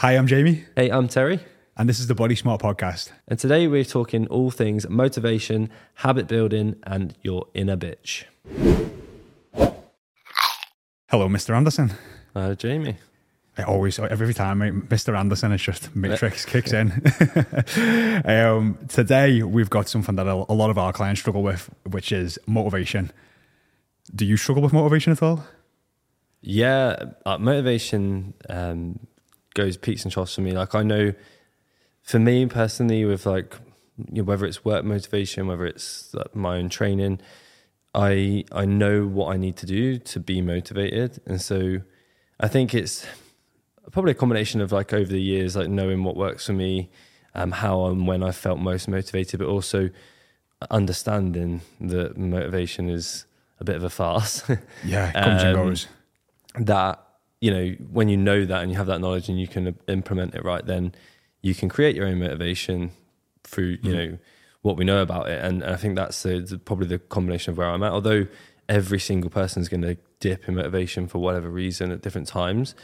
Hi, I'm Jamie, Hey, I'm Terry, and this is the Body Smart Podcast. and today we're talking all things motivation, habit building, and your inner bitch. Hello, Mr. Anderson. Uh, Jamie. I always, every time, Mr. Anderson, it's just Matrix kicks in. um, today, we've got something that a a lot of our clients struggle with, which is motivation. Do you struggle with motivation at all? Yeah, uh, motivation um, goes peaks and troughs for me. Like I know, for me personally, with like you know, whether it's work motivation, whether it's like, my own training, I I know what I need to do to be motivated, and so I think it's probably a combination of like over the years, like knowing what works for me, um, how and when I felt most motivated, but also understanding that motivation is a bit of a farce. Yeah, it comes and Um, goes. that you know when you know that and you have that knowledge and you can implement it right then you can create your own motivation through you mm-hmm. know what we know about it. And, and i think that's the, the- probably the combination of where i'm at. Although every single person is going to dip in motivation for whatever reason at different times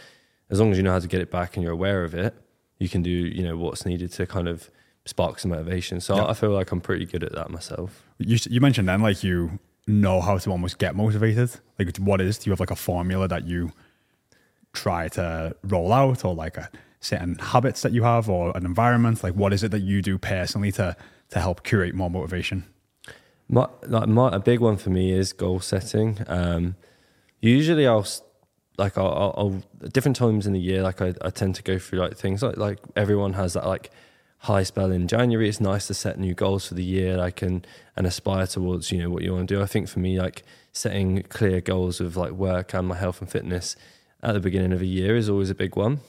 as long as you know how to get it back and you're aware of it you can do you know what's needed to kind of spark some motivation. So Yeah. I, I feel like i'm pretty good at that myself. You, you mentioned then, like, you know how to almost get motivated. Like, what is, do you have like a formula that you try to roll out or like a certain habits that you have or an environment? Like, what is it that you do personally to, to help curate more motivation? My, like my, a big one for me is goal setting. Um, usually, I'll like I'll, I'll, I'll at different times in the year. Like I, I tend to go through like things like like everyone has that like high spell in January. It's nice to set new goals for the year. Like and and aspire towards you know what you want to do. I think for me, like setting clear goals of like work and my health and fitness at the beginning of a year is always a big one.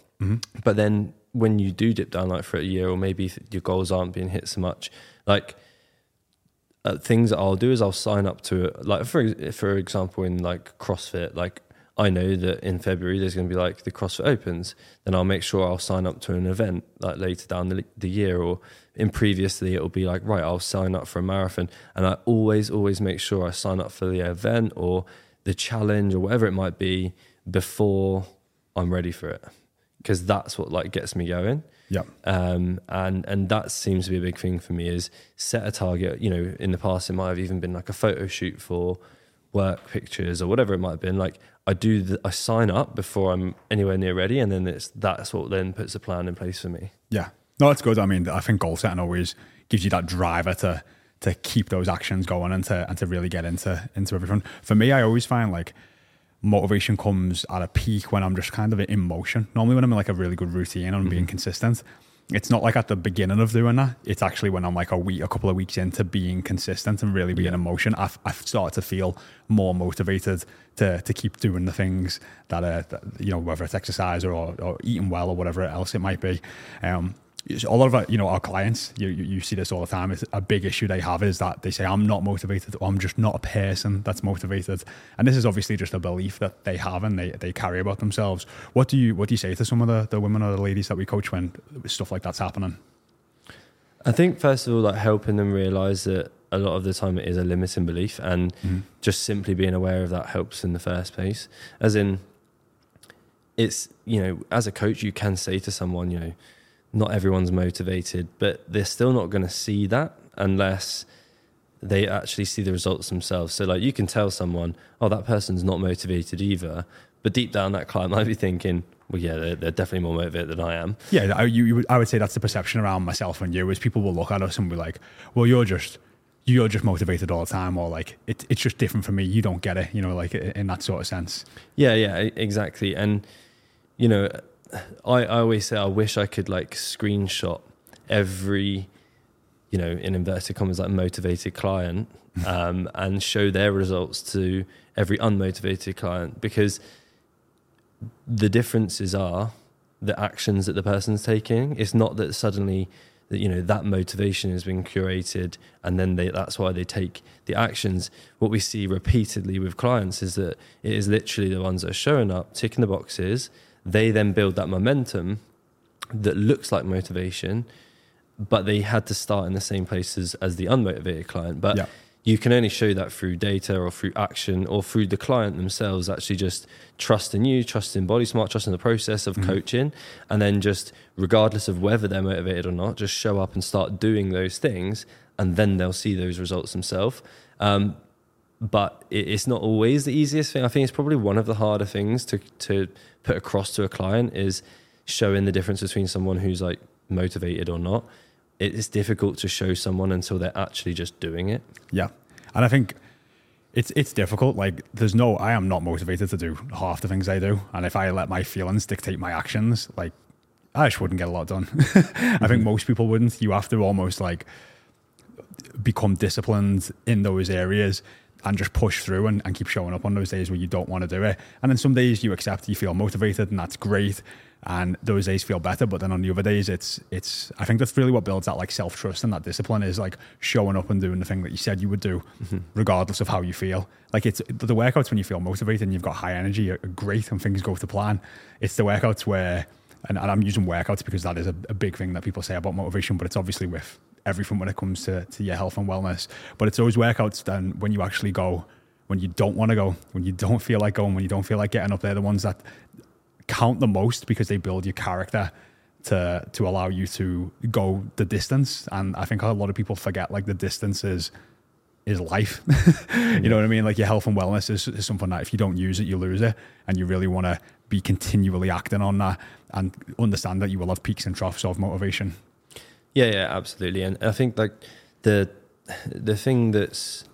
But then when you do dip down like for a year, or maybe your goals aren't being hit so much, like uh, things that I'll do is I'll sign up to it. Like for for example, in like CrossFit, like I know that in February there's going to be like the CrossFit Opens. Then I'll make sure I'll sign up to an event like later down the, the year, or in previously it'll be like right, I'll sign up for a marathon, and I always always make sure I sign up for the event or the challenge or whatever it might be before I'm ready for it, because that's what like gets me going Yeah. um, and and that seems to be a big thing for me is set a target. You know, in the past it might have even been like a photo shoot for work pictures or whatever it might have been. Like I do, the, I sign up before I'm anywhere near ready, and then it's that's what then puts a plan in place for me. Yeah. No, that's good. I mean, I think goal setting always gives you that driver to to keep those actions going and to and to really get into into everything. For me, I always find like motivation comes at a peak when I'm just kind of in motion. Normally when I'm in like a really good routine and I'm being consistent. It's not like at the beginning of doing that. It's actually when I'm like a week, a couple of weeks into being consistent and really being in motion. I've, I've started to feel more motivated to to keep doing the things that are, that, you know, whether it's exercise or, or eating well or whatever else it might be. Um, a lot of our, you know our clients you, you you see this all the time it's a big issue they have is that they say i'm not motivated or i'm just not a person that's motivated. And this is obviously just a belief that they have and they, they carry about themselves. What do you what do you say to some of the, the women or the ladies that we coach when stuff like that's happening? I think first of all, like helping them realize that a lot of the time it is a limiting belief, and mm-hmm. just simply being aware of that helps in the first place. As in, it's you know, as a coach, you can say to someone, you know, not everyone's motivated, but they're still not going to see that unless they actually see the results themselves. So, like, you can tell someone, oh, that person's not motivated either, but deep down, that client might be thinking, well, yeah, they're, they're definitely more motivated than I am. yeah I, you, you would, I would say that's the perception around myself and you is people will look at us and be like well you're just you're just motivated all the time or like it, it's just different for me you don't get it you know like in that sort of sense Yeah, yeah, exactly. And you know, I, I always say I wish I could like screenshot every, you know, in inverted commas, like motivated client, um, and show their results to every unmotivated client because the differences are the actions that the person's taking. It's not that suddenly that you know that motivation has been curated and then they, that's why they take the actions. What we see repeatedly with clients is that it is literally the ones that are showing up, ticking the boxes. They then build that momentum that looks like motivation, but they had to start in the same places as the unmotivated client. But Yeah. you can only show that through data or through action or through the client themselves actually just trusting you, trusting Body Smart, trusting the process of mm-hmm. coaching, and then just regardless of whether they're motivated or not, just show up and start doing those things, and then they'll see those results themselves. Um, but it's not always the easiest thing. I think it's probably one of the harder things to to put across to a client is showing the difference between someone who's like motivated or not it's difficult to show someone until they're actually just doing it. Yeah. And I think it's it's difficult. Like there's no I am not motivated to do half the things I do. And if I let my feelings dictate my actions, like I just wouldn't get a lot done. I mm-hmm. think most people wouldn't. You have to almost like become disciplined in those areas and just push through and, and keep showing up on those days where you don't want to do it. And then some days you accept you feel motivated and that's great and those days feel better. But then on the other days, it's it's. I think that's really what builds that like self trust and that discipline is like showing up and doing the thing that you said you would do, mm-hmm. regardless of how you feel. Like it's the workouts when you feel motivated and you've got high energy are great and things go to plan. It's the workouts where, and, and I'm using workouts because that is a, a big thing that people say about motivation, but it's obviously with everything when it comes to to your health and wellness. But it's those workouts then when you actually go when you don't want to go, when you don't feel like going, when you don't feel like getting up, they're the ones that count the most because they build your character to to allow you to go the distance. And I think a lot of people forget like the distance is is life. you know what I mean? Like your health and wellness is, is something that if you don't use it, you lose it. And you really want to be continually acting on that and understand that you will have peaks and troughs of motivation. Yeah, yeah, absolutely. And I think like the the thing that's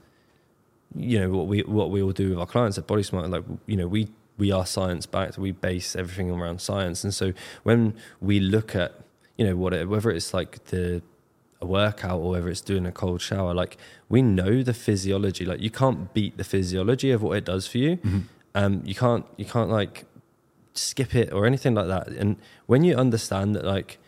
you know what we what we all do with our clients at Body Smart, like you know we we are science backed. We base everything around science, and so when we look at you know what it, whether it's like the a workout or whether it's doing a cold shower, like we know the physiology. Like you can't beat the physiology of what it does for you. Mm-hmm. Um, you can't you can't like skip it or anything like that. And when you understand that, like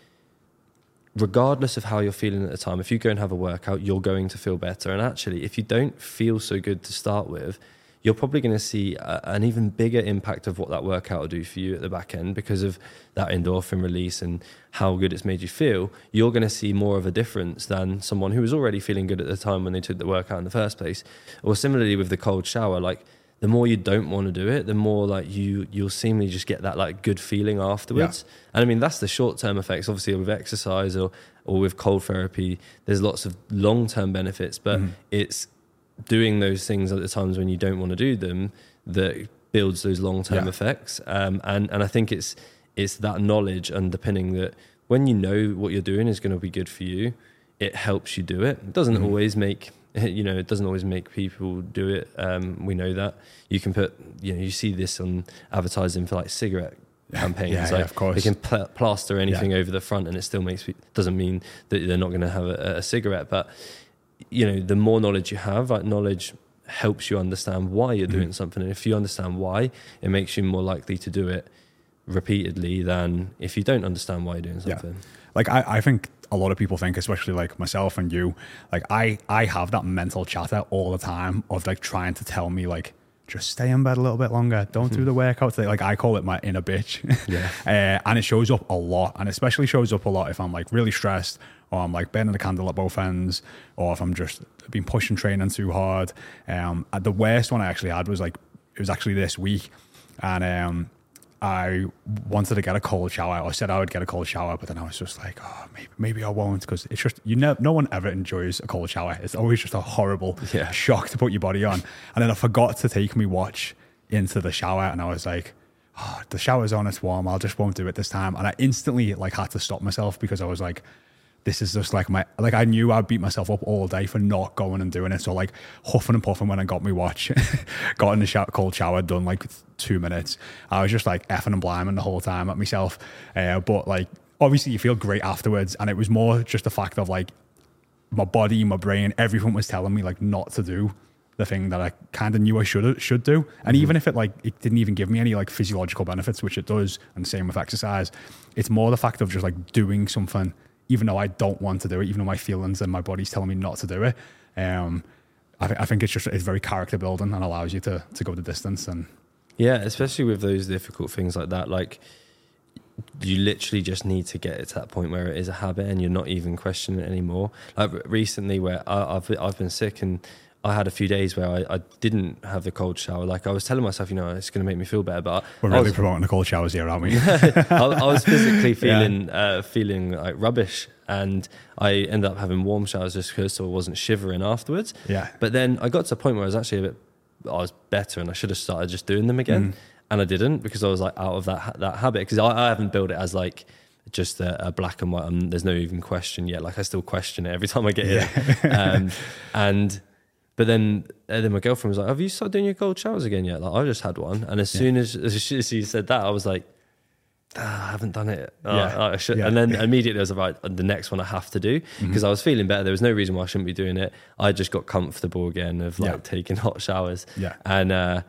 regardless of how you're feeling at the time, if you go and have a workout, you're going to feel better. And actually, if you don't feel so good to start with, you're probably going to see a, an even bigger impact of what that workout will do for you at the back end because of that endorphin release and how good it's made you feel. You're going to see more of a difference than someone who was already feeling good at the time when they took the workout in the first place. Or similarly with the cold shower, like the more you don't want to do it, the more like you you'll seemingly just get that like good feeling afterwards. Yeah. And I mean that's the short term effects. Obviously with exercise or or with cold therapy, there's lots of long term benefits, but mm. it's doing those things at the times when you don't want to do them that builds those long term yeah. effects. Um, and and I think it's it's that knowledge underpinning that when you know what you're doing is going to be good for you, it helps you do it. It doesn't mm-hmm. always make you know it doesn't always make people do it. Um, we know that you can put you know you see this on advertising for like cigarette campaigns. yeah, like yeah, of course. They can pl- plaster anything yeah. over the front, and it still makes doesn't mean that they're not going to have a, a, cigarette. But you know, the more knowledge you have, like knowledge helps you understand why you're doing mm. something. And if you understand why, it makes you more likely to do it repeatedly than if you don't understand why you're doing something. Yeah. Like I, I think a lot of people think, especially like myself and you, like I, I have that mental chatter all the time of like trying to tell me like, just stay in bed a little bit longer. Don't do the workouts. Like I call it my inner bitch. Yeah. uh, and it shows up a lot, and especially shows up a lot if I'm like really stressed or I'm like burning the candle at both ends, or if I'm just been pushing training too hard. Um, the worst one I actually had was like it was actually this week, and um, I wanted to get a cold shower. I said I would get a cold shower, but then I was just like, oh, maybe, maybe I won't because it's just you know no one ever enjoys a cold shower. It's always just a horrible yeah. shock to put your body on. And then I forgot to take my watch into the shower, and I was like. Oh, the shower's on, it's warm. I'll just won't do it this time. And I instantly like had to stop myself because I was like, this is just like my like I knew I'd beat myself up all day for not going and doing it. So like huffing and puffing when I got my watch, got in the shower, cold shower, done like two minutes. I was just like effing and bliming the whole time at myself. Uh, but like obviously you feel great afterwards, and it was more just the fact of like my body, my brain, everything was telling me like not to do the thing that I kind of knew I should should do. And mm-hmm. even if it like it didn't even give me any like physiological benefits, which it does, and same with exercise, it's more the fact of just like doing something even though I don't want to do it, even though my feelings and my body's telling me not to do it. Um, I, th- I think it's just it's very character building and allows you to to go the distance and yeah, especially with those difficult things like that, like you literally just need to get it to that point where it is a habit and you're not even questioning it anymore. Like recently, where I, have I've been sick and I had a few days where I, I didn't have the cold shower. Like I was telling myself, you know, it's going to make me feel better. But We're really was, promoting the cold showers here, aren't we? I, I was physically feeling uh, feeling like rubbish, and I ended up having warm showers just because so I wasn't shivering afterwards. yeah. But then I got to a point where I was actually a bit, I was better, and I should have started just doing them again, and I didn't because I was like out of that that habit because I, I haven't built it as like just a, a black and white. Um, there's no even question yet. Like I still question it every time I get here, um, and. But then, and then my girlfriend was like, "Have you started doing your cold showers again yet?" Like I just had one, and as soon as, as she, said that, I was like, ah, "I haven't done it." Oh, Yeah. I should. Yeah. And then immediately I was like, "Right, the next one I have to do," Mm-hmm. because I was feeling better. There was no reason why I shouldn't be doing it. I just got comfortable again of like Yeah. taking hot showers. Yeah. And uh,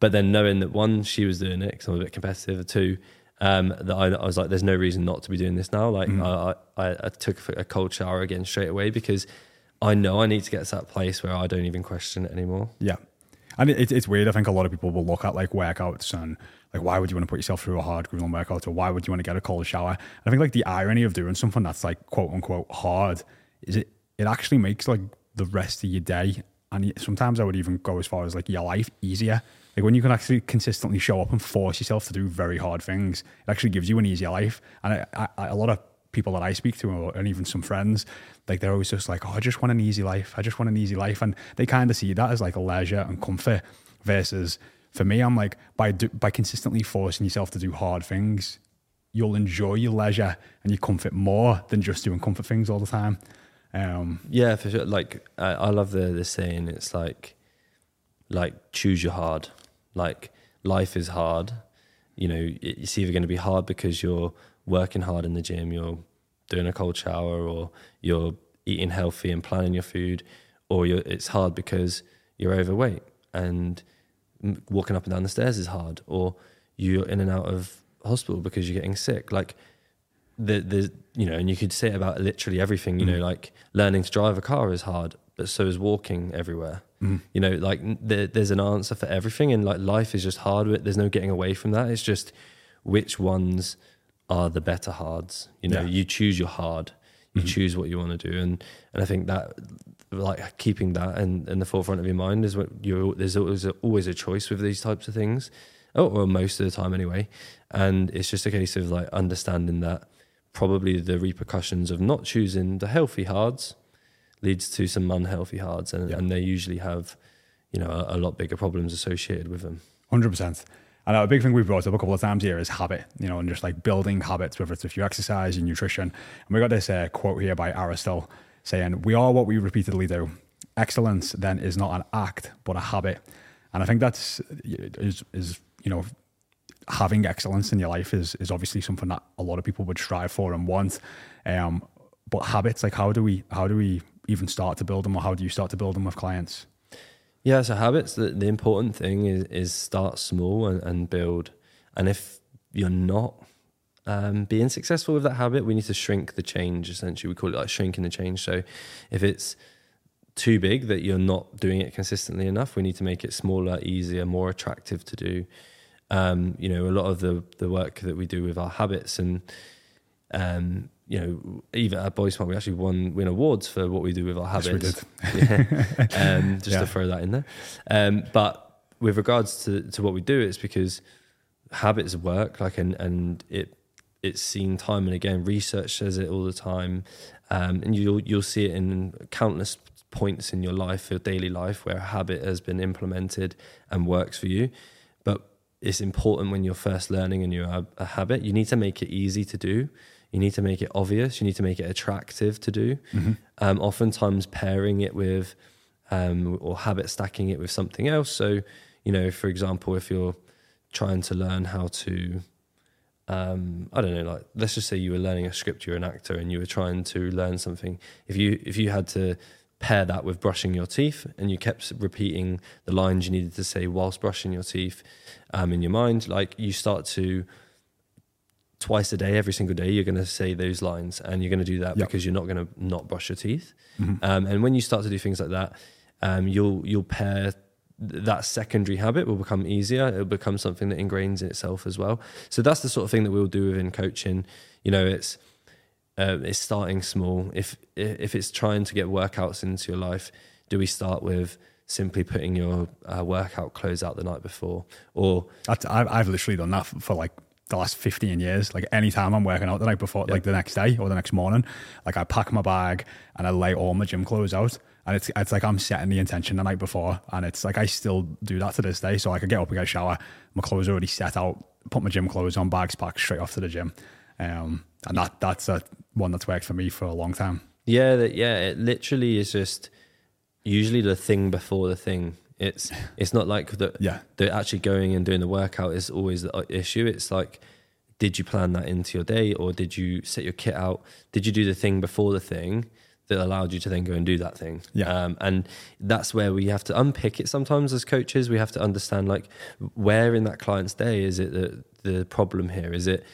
but then knowing that one, she was doing it because I'm a bit competitive. Two, um, that I, I was like, "There's no reason not to be doing this now." Like I, I, I took a cold shower again straight away because I know I need to get to that place where I don't even question it anymore. Yeah. And it, it's weird. I think a lot of people will look at like workouts and like, why would you want to put yourself through a hard grueling workout or why would you want to get a cold shower? And I think like the irony of doing something that's like quote unquote hard is it, it actually makes like the rest of your day. And sometimes I would even go as far as like your life easier. Like when you can actually consistently show up and force yourself to do very hard things, it actually gives you an easier life. And a lot of people that I speak to, and even some friends, like they're always just like, "Oh, I just want an easy life. I just want an easy life," and they kind of see that as like a leisure and comfort. Versus for me, I'm like by do, by consistently forcing yourself to do hard things, you'll enjoy your leisure and your comfort more than just doing comfort things all the time. Um, Yeah, for sure. Like I, I love the the saying. It's like, like choose your hard. Like life is hard. You know, it- it's either going to be hard because you're working hard in the gym, you're doing a cold shower, or you're eating healthy and planning your food, or you're, it's hard because you're overweight and walking up and down the stairs is hard, or you're in and out of hospital because you're getting sick. Like the the you know, and you could say about literally everything. You know, mm. like learning to drive a car is hard, but so is walking everywhere. Mm. You know, like there, there's an answer for everything, and like life is just hard. There's no getting away from that. It's just which ones are the better hards. You know, Yeah. you choose your hard. You mm-hmm. choose what you want to do, and and I think that like keeping that in, in the forefront of your mind is what you there's always a, always a choice with these types of things, oh, or most of the time anyway. And it's just a case of like understanding that probably the repercussions of not choosing the healthy hards leads to some unhealthy hards, and, Yeah. and they usually have you know a, a lot bigger problems associated with them. Hundred percent. And a big thing we've brought up a couple of times here is habit, you know, and just like building habits, whether it's if you exercise, your nutrition. And we got this uh, quote here by Aristotle saying, "We are what we repeatedly do. Excellence then is not an act, but a habit." And I think that's is is you know having excellence in your life is is obviously something that a lot of people would strive for and want. Um, but habits, like how do we how do we even start to build them, or how do you start to build them with clients? Yeah, so habits. The, the important thing is is start small and, and build. And if you're not um, being successful with that habit, we need to shrink the change. Essentially, we call it like shrinking the change. So if it's too big that you're not doing it consistently enough, we need to make it smaller, easier, more attractive to do. Um, you know, a lot of the the work that we do with our habits and um, you know, even at Body Smart, we actually won win awards for what we do with our Yes, habits. Yeah. um, just Yeah. to throw that in there. Um, but with regards to, to what we do, it's because habits work, like, and, and it it's seen time and again. Research says it all the time, um, and you'll you'll see it in countless points in your life, your daily life, where a habit has been implemented and works for you. But it's important when you're first learning a new a habit, you need to make it easy to do. You need to make it obvious. You need to make it attractive to do. Um, oftentimes, pairing it with um, or habit stacking it with something else. So, you know, for example, if you're trying to learn how to, um, I don't know, like let's just say you were learning a script, you're an actor, and you were trying to learn something. If you if you had to pair that with brushing your teeth, and you kept repeating the lines you needed to say whilst brushing your teeth um, in your mind, like you start to twice a day, every single day, you're going to say those lines, and you're going to do that Yep. because you're not going to not brush your teeth. Mm-hmm. Um, and when you start to do things like that, um, you'll you'll pair th- that secondary habit will become easier. It'll become something that ingrains in itself as well. So that's the sort of thing that we'll do within coaching. You know, it's uh, it's starting small. If if it's trying to get workouts into your life, do we start with simply putting your uh, workout clothes out the night before, or I've, I've literally done that for like the last 15 years. Like anytime I'm working out the night before, like the next day or the next morning, like I pack my bag and I lay all my gym clothes out. And it's, it's like I'm setting the intention the night before. And it's like I still do that to this day. So I could get up and get a shower, my clothes are already set out, put my gym clothes on, bags packed straight off to the gym. Um, and that that's a one that's worked for me for a long time. Yeah, that yeah, it literally is just usually the thing before the thing. It's it's not like that. Yeah. the actually going and doing the workout is always the issue. It's like did you plan that into your day or did you set your kit out? Did you do the thing before the thing that allowed you to then go and do that thing? Yeah. Um, and that's where we have to unpick it sometimes as coaches. We have to understand like where in that client's day is it the the problem here? Is it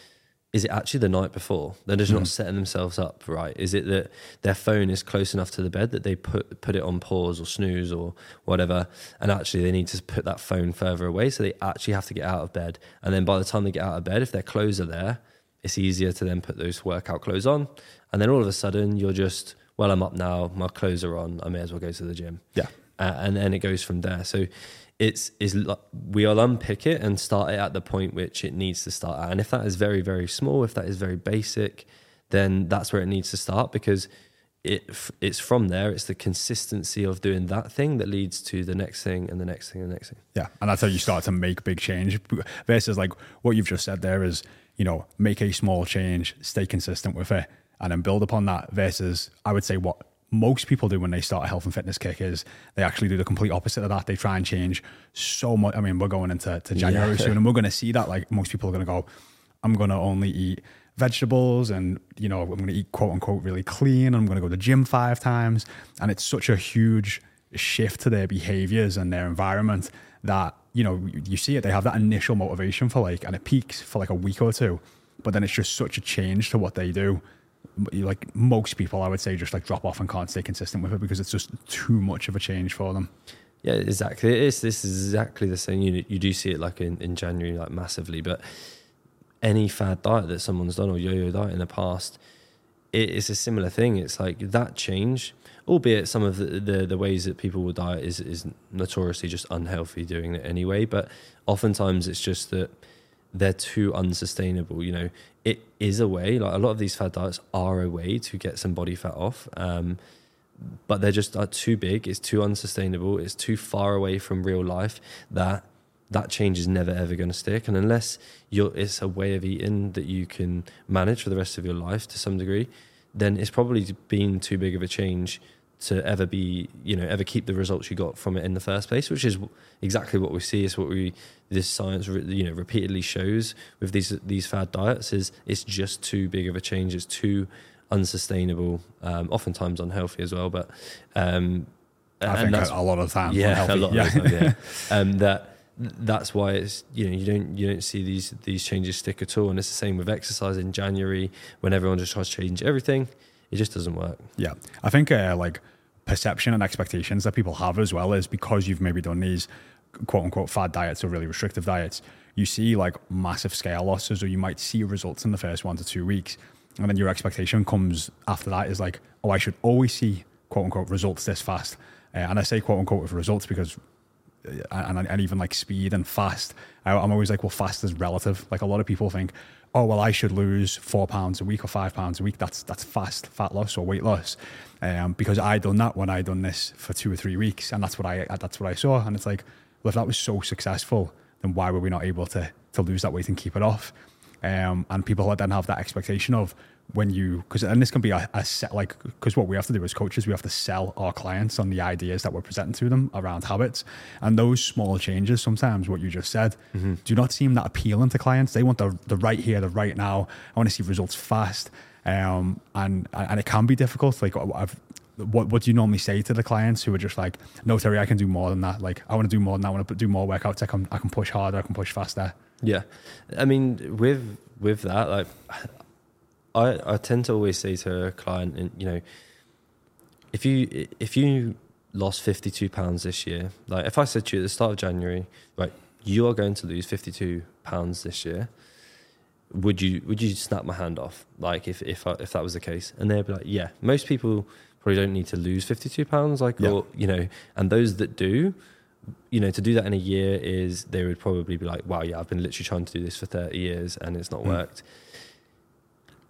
is it actually the night before? They're just not setting themselves up right. Is it that their phone is close enough to the bed that they put put it on pause or snooze or whatever and actually they need to put that phone further away so they actually have to get out of bed. And then by the time they get out of bed if their clothes are there it's easier to then put those workout clothes on. And then all of a sudden you're just well i'm up now. My clothes are on. I may as well go to the gym. Yeah. uh, and then it goes from there. So it's is we'll unpick it and start it at the point which it needs to start at. And if that is very very small, if that is very basic, then that's where it needs to start because it it's from there. It's the consistency of doing that thing that leads to the next thing and the next thing and the next thing. Yeah, and that's how you start to make big change. Versus like what you've just said there is, you know, make a small change, stay consistent with it, and then build upon that. Versus, I would say what most people do when they start a health and fitness kick is they actually do the complete opposite of that. They try and change so much. I mean, we're going into to January Yeah. soon, and we're going to see that. Like most people are going to go, I'm going to only eat vegetables and you know i'm going to eat quote unquote really clean and i'm going to go to the gym five times and it's such a huge shift to their behaviors and their environment that you know you, see it they have that initial motivation for like and it peaks for like a week or two but then it's just such a change to what they do like most people i would say just like drop off and can't stay consistent with it because it's just too much of a change for them Yeah, exactly. It is. This is exactly the same. You you do see it like in, in January, like massively. But any fad diet that someone's done or yo-yo diet in the past, it is a similar thing. It's like that change, albeit some of the, the, the ways that people will diet is is notoriously just unhealthy doing it anyway. But oftentimes it's just that they're too unsustainable. You know, it is a way. Like a lot of these fad diets are a way to get some body fat off. Um, but they're just are too big. It's too unsustainable. It's too far away from real life that that change is never ever going to stick. And unless you're, it's a way of eating that you can manage for the rest of your life to some degree, then it's probably been too big of a change to ever be, you know, ever keep the results you got from it in the first place. Which is exactly what we see. Is what we this science, you know, repeatedly shows with these these fad diets is it's just too big of a change. It's too unsustainable, um, oftentimes unhealthy as well. But um, i think a, lot of time yeah, unhealthy. a lot yeah. of time, yeah. um, that that's why it's you know you don't you don't see these these changes stick at all, and it's the same with exercise in January when everyone just tries to change everything. It just doesn't work. Yeah, I think uh, like perception and expectations that people have as well is because you've maybe done these quote unquote fad diets or really restrictive diets. You see like massive scale losses, or you might see results in the first one to two weeks, and then your expectation comes after that is like, oh, I should always see quote unquote results this fast. Uh, and I say quote unquote with results because and, and even like speed and fast. I, I'm always like, well, fast is relative. Like a lot of people think, oh, well, I should lose four pounds a week or five pounds a week. That's that's fast fat loss or weight loss, um, because I done that when I done this for two or three weeks, and that's what I that's what I saw. And it's like, well, if that was so successful, then why were we not able to to lose that weight and keep it off? Um, and people then have that expectation of when you because and this can be a, a set like because what we have to do as coaches we have to sell our clients on the ideas that we're presenting to them around habits. And those small changes sometimes what you just said do not seem that appealing to clients. They want the, the right here the right now. I want to see results fast. Um, and and it can be difficult. Like I've, what what do you normally say to the clients who are just like no Terry I can do more than that. Like I want to do more than that. I want to do more workouts. I can I can push harder. I can push faster. Yeah, I mean with with that, like I I tend to always say to a client, and you know, if you if you lost fifty two pounds this year, like if I said to you at the start of January, right, you are going to lose fifty two pounds this year. Would you would you snap my hand off like if if I, if that was the case? And they'd be like, yeah. Most people probably don't need to lose 52 pounds like Yeah. or you know and those that do you know to do that in a year is they would probably be like wow yeah i've been literally trying to do this for 30 years and it's not Mm. worked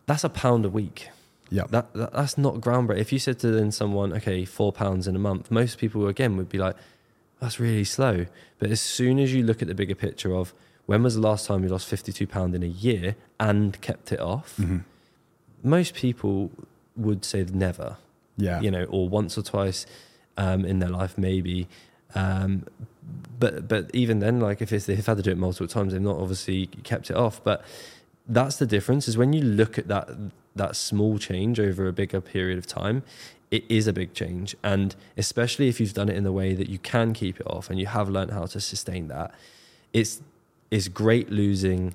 that's a pound a week Yeah. that, that that's not groundbreaking if you said to then someone okay four pounds in a month most people again would be like that's really slow but as soon as you look at the bigger picture of when was the last time you lost 52 pound in a year and kept it off hmm most people would say never Yeah. you know, or once or twice um, in their life, maybe. Um, but but even then, like if it's, they've had to do it multiple times, they've not obviously kept it off. But that's the difference is when you look at that that small change over a bigger period of time, it is a big change, and especially if you've done it in the way that you can keep it off and you have learned how to sustain that, it's it's great losing,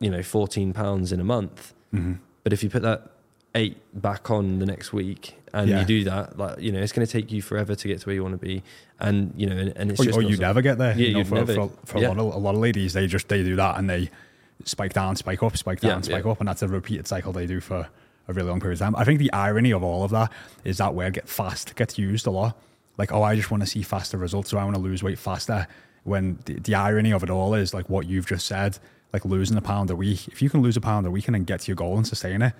you know, fourteen pounds in a month. hmm But if you put that eight back on the next week and Yeah. you do that, like you know, it's going to take you forever to get to where you want to be, and you know, and, and it's Or, just or you never get there. Yeah, you know, for, never- for, for yeah. a lot of a lot of ladies, they just they do that and they spike down, spike up, spike down, Yeah, spike yeah. up, and that's a repeated cycle they do for a really long period of time. I think the irony of all of that is that word get fast gets used a lot. Like, oh, I just want to see faster results, so I want to lose weight faster. When the, the irony of it all is like what you've just said, like losing a pound a week. If you can lose a pound a week and then get to your goal and sustain it,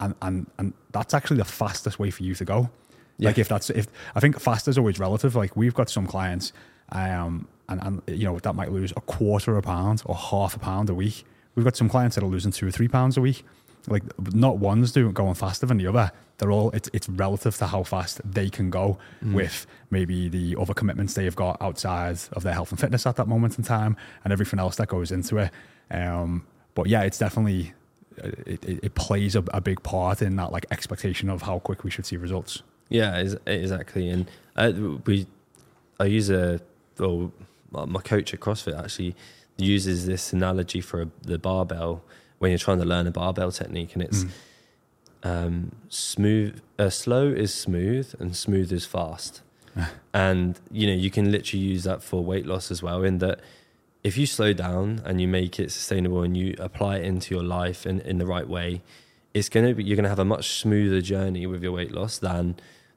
and and and that's actually the fastest way for you to go. Yeah. Like if that's if I think fast is always relative. Like we've got some clients, um, and and you know that might lose a quarter of a pound or half a pound a week. We've got some clients that are losing two or three pounds a week. Like not one's doing going faster than the other. They're all it's it's relative to how fast they can go with maybe the other commitments they've got outside of their health and fitness at that moment in time and everything else that goes into it. Um, but yeah, it's definitely it, it, it plays a, a big part in that like expectation of how quick we should see results. Yeah, ex- exactly. And uh, we, I use a, well, my my coach at CrossFit actually uses this analogy for a, the barbell when you're trying to learn a barbell technique, and it's Mm. um, smooth. Uh, slow is smooth, and smooth is fast. and you know you can literally use that for weight loss as well. In that, if you slow down and you make it sustainable and you apply it into your life in, in the right way, it's gonna be you're gonna have a much smoother journey with your weight loss than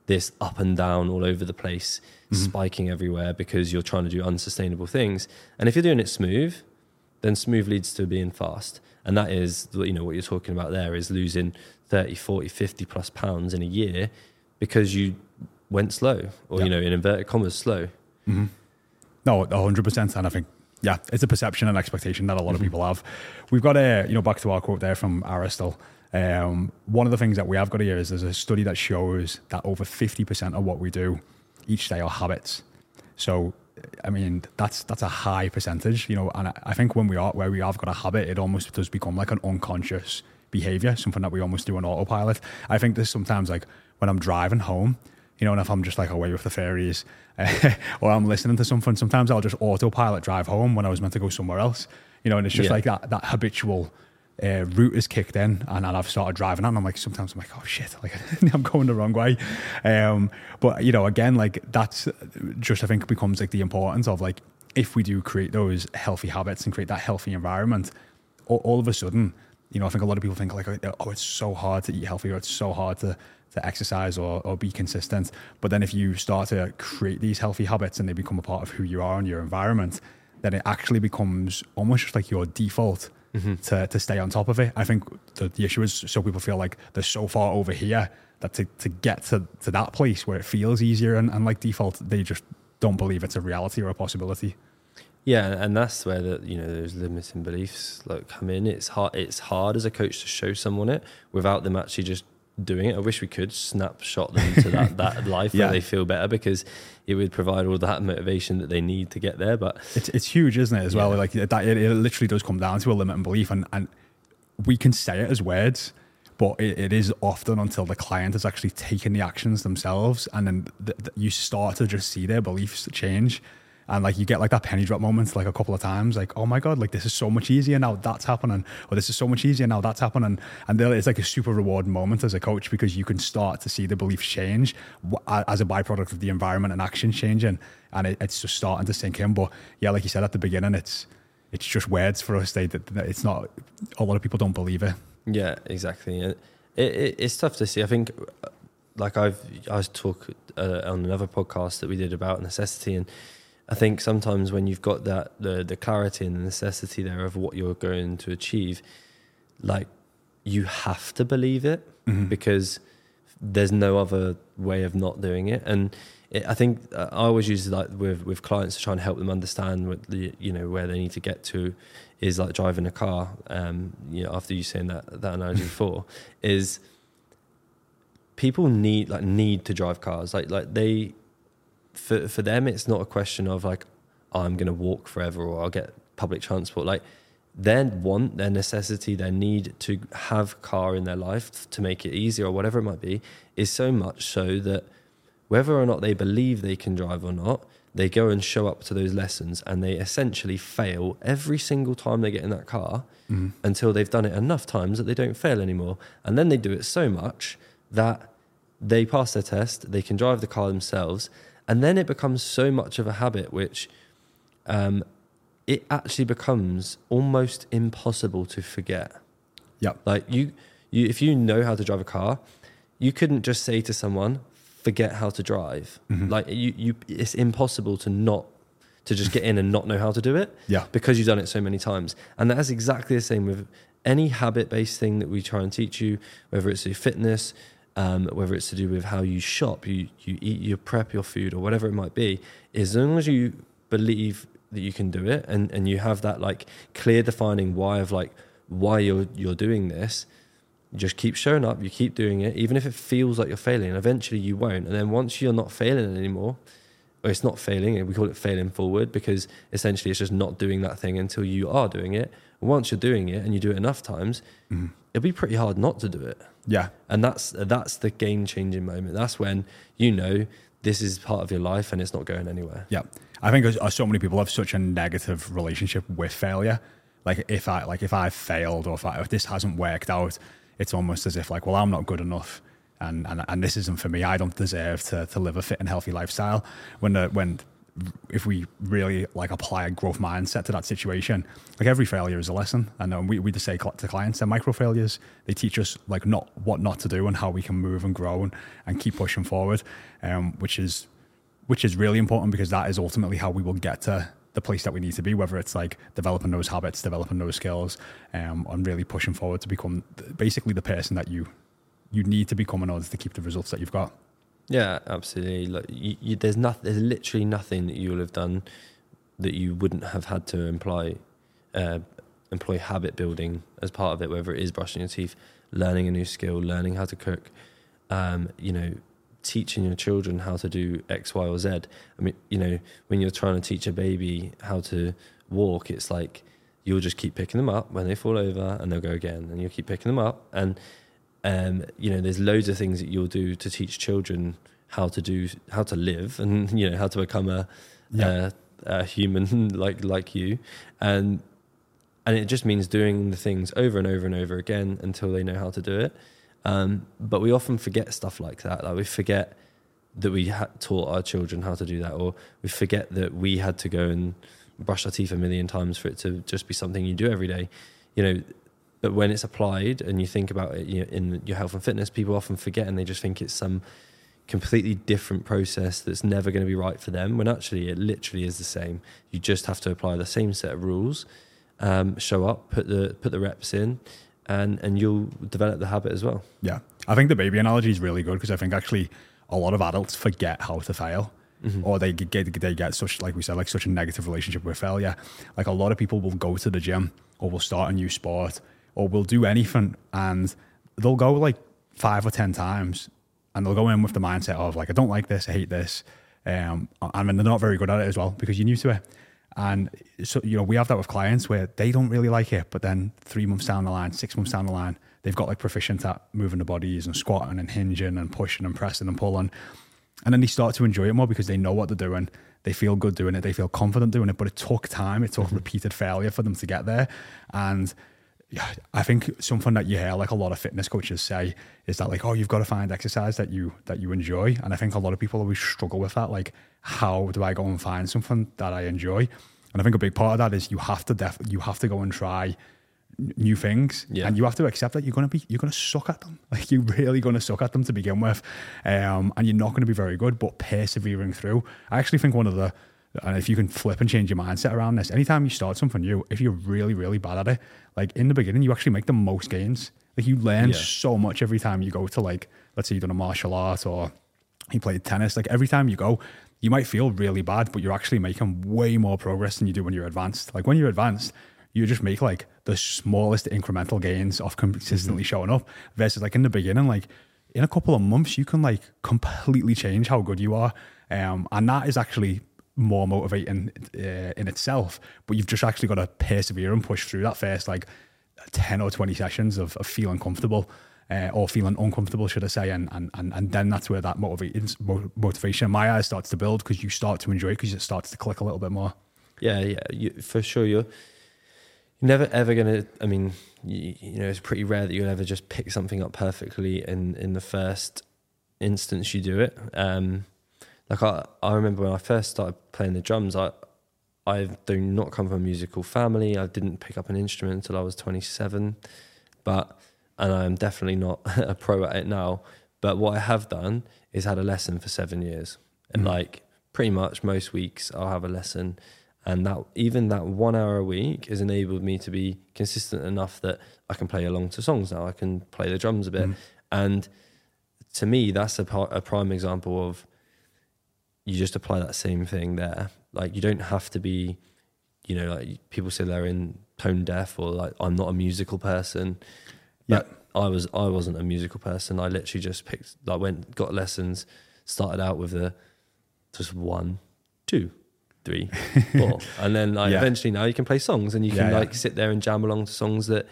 this up and down all over the place, spiking everywhere because you're trying to do unsustainable things. And if you're doing it smooth, then smooth leads to being fast. And that is, you know, what you're talking about there is losing 30, 40, 50 plus pounds in a year because you went slow or, Yeah. you know, in inverted commas, slow. Mm-hmm. No, hundred percent. And I think, yeah, it's a perception and expectation that a lot of people have. We've got a, you know, back to our quote there from Aristotle. Um, one of the things that we have got here is there's a study that shows that over fifty percent of what we do each day are habits. So, I mean, that's that's a high percentage, you know. And I, I think when we are where we have got a habit, it almost does become like an unconscious behavior, something that we almost do on autopilot. I think there's sometimes like when I'm driving home, you know, and if I'm just like away with the fairies or I'm listening to something, sometimes I'll just autopilot drive home when I was meant to go somewhere else, you know, and it's just Yeah. like that that habitual uh, route is kicked in and, and I've started driving and I'm like, sometimes I'm like, oh shit, like I'm going the wrong way. Um, but you know, again, like that's just, I think becomes like the importance of like, if we do create those healthy habits and create that healthy environment, all, all of a sudden, you know, I think a lot of people think like, oh, it's so hard to eat healthy or it's so hard to, to exercise or, or be consistent. But then if you start to create these healthy habits and they become a part of who you are and your environment, then it actually becomes almost just like your default Mm-hmm. to, to stay on top of it. I think the, the issue is so people feel like they're so far over here that to, to get to, to that place where it feels easier and, and like default, they just don't believe it's a reality or a possibility. Yeah, and that's where the you know those limiting beliefs like come in. It's hard. It's hard as a coach to show someone it without them actually just doing it. I wish we could snapshot them to that that life Yeah. where they feel better because it would provide all that motivation that they need to get there. But It's it's huge, isn't it? As well, Yeah. like that, it, it literally does come down to a limit limiting belief, and and we can say it as words, but it, it is often until the client has actually taken the actions themselves, and then th- th- you start to just see their beliefs change, and like you get like that penny drop moment like a couple of times, like oh my god, like this is so much easier now that's happening, or this is so much easier now that's happening, and it's like a super rewarding moment as a coach because you can start to see the beliefs change as a byproduct of the environment and action changing, and it, it's just starting to sink in. But yeah, like you said at the beginning, it's it's just words for us. They, it's not. A lot of people don't believe it. yeah, exactly. It, it, it's tough to see. I think like I've I was talk uh, on another podcast that we did about necessity, and I think sometimes when you've got that the the clarity and the necessity there of what you're going to achieve, like you have to believe it Mm-hmm. because there's no other way of not doing it, and. It, I think uh, I always use like with with clients to try and help them understand what the you know where they need to get to is like driving a car. Um, you know, after you saying that that analogy before, is people need like need to drive cars. Like like they for for them, it's not a question of like oh, I'm going to walk forever or I'll get public transport. Like their want, their necessity, their need to have car in their life to make it easier or whatever it might be is so much so that whether or not they believe they can drive or not, they go and show up to those lessons and they essentially fail every single time they get in that car Mm-hmm. until they've done it enough times that they don't fail anymore. And then they do it so much that they pass their test, they can drive the car themselves, and then it becomes so much of a habit which um, it actually becomes almost impossible to forget. Yeah. Like you, you, if you know how to drive a car, you couldn't just say to someone, "Forget how to drive." Mm-hmm. Like you, you, it's impossible to not to just get in and not know how to do it Yeah. because you've done it so many times. And that's exactly the same with any habit-based thing that we try and teach you, whether it's your fitness, um, whether it's to do with how you shop, you you eat, you prep your food, or whatever it might be. As long as you believe that you can do it, and and you have that like clear defining why of like why you're you're doing this. You just keep showing up, you keep doing it, even if it feels like you're failing. Eventually, you won't. And then once you're not failing anymore, or it's not failing, we call it failing forward because essentially it's just not doing that thing until you are doing it. Once you're doing it and you do it enough times, it'll be pretty hard not to do it. Yeah. And that's that's the game changing moment. That's when you know this is part of your life and it's not going anywhere. Yeah, I think so many people have such a negative relationship with failure. Like if I like if I failed or if, I, if this hasn't worked out, it's almost as if like, well, I'm not good enough, and and, and this isn't for me. I don't deserve to to live a fit and healthy lifestyle. When the when if we really like apply a growth mindset to that situation, like every failure is a lesson. And um, we, we just say to clients, they're micro failures. They teach us like not what not to do and how we can move and grow and, and keep pushing forward, um, which is which is really important because that is ultimately how we will get to the place that we need to be, whether it's like developing those habits, developing those skills, um, and really pushing forward to become basically the person that you you need to become in order to keep the results that you've got. Yeah, absolutely. Like you, you, there's nothing. There's literally nothing that you will have done that you wouldn't have had to employ uh, employ habit building as part of it. Whether it is brushing your teeth, learning a new skill, learning how to cook, um, you know, teaching your children how to do X, Y, or Z. I mean, you know, when you're trying to teach a baby how to walk, it's like you'll just keep picking them up when they fall over, and they'll go again, and you'll keep picking them up, and um, you know, there's loads of things that you'll do to teach children how to do, how to live, and you know, how to become a, Yeah. a, a human like like you, and and it just means doing the things over and over and over again until they know how to do it. Um, but we often forget stuff like that. Like we forget that we had taught our children how to do that, or we forget that we had to go and brush our teeth a million times for it to just be something you do every day. You know, but when it's applied and you think about it you know, in your health and fitness, people often forget and they just think it's some completely different process that's never going to be right for them. When actually, it literally is the same. You just have to apply the same set of rules, um, show up, put the put the reps in, and and you'll develop the habit as well. Yeah, I think the baby analogy is really good because I think actually a lot of adults forget how to fail, or they get they get such like we said like such a negative relationship with failure. Like a lot of people will go to the gym or will start a new sport or we'll do anything and they'll go like five or ten times and they'll go in with the mindset of like I don't like this, I hate this, um, and then they're not very good at it as well because you're new to it. And so you know we have that with clients where they don't really like it, but then three months down the line, six months down the line, they've got like proficient at moving the bodies and squatting and hinging and pushing and pressing and pulling, and then they start to enjoy it more because they know what they're doing. They feel good doing it. They feel confident doing it. But it took time. It took repeated failure for them to get there, and yeah, I think something that you hear like a lot of fitness coaches say is that like, oh, you've got to find exercise that you that you enjoy. And I think a lot of people always struggle with that. Like, how do I go and find something that I enjoy? And I think a big part of that is you have to def- you have to go and try new things, Yeah. and you have to accept that you're gonna be you're gonna suck at them. Like you're really gonna suck at them to begin with, um, and you're not gonna be very good. But persevering through, I actually think one of the and if you can flip and change your mindset around this, anytime you start something new, if you're really really bad at it, like in the beginning, you actually make the most gains. Like you learn Yeah. so much every time you go to like let's say you've done a martial art or you played tennis. Like every time you go, you might feel really bad, but you're actually making way more progress than you do when you're advanced. Like when you're advanced, you just make like the smallest incremental gains of consistently showing up versus like in the beginning, like in a couple of months, you can like completely change how good you are. Um, and that is actually more motivating uh, in itself, but you've just actually got to persevere and push through that first like 10 or 20 sessions of, of feeling comfortable uh, or feeling uncomfortable, should I say, and and and, and then that's where that motivation motivation in my eyes starts to build because you start to enjoy it because it starts to click a little bit more. Yeah, yeah, you, for sure. You're you're never ever gonna. I mean, you, you know, it's pretty rare that you'll ever just pick something up perfectly in in the first instance you do it. Um, like I, I remember when I first started playing the drums, I I do not come from a musical family. I didn't pick up an instrument until I was 27, but and I am definitely not a pro at it now. But what I have done is had a lesson for seven years, and Mhm. like pretty much most weeks I'll have a lesson, and that even that one hour a week has enabled me to be consistent enough that I can play along to songs now. I can play the drums a bit, Mhm. and to me that's a, a prime example of you just apply that same thing there. Like you don't have to be, you know, like people say they're in tone deaf or like I'm not a musical person. Yeah. But I was I wasn't a musical person. I literally just picked like went got lessons, started out with the just one, two, three, four. and then like Yeah. eventually now you can play songs and you can Yeah, yeah. like sit there and jam along to songs that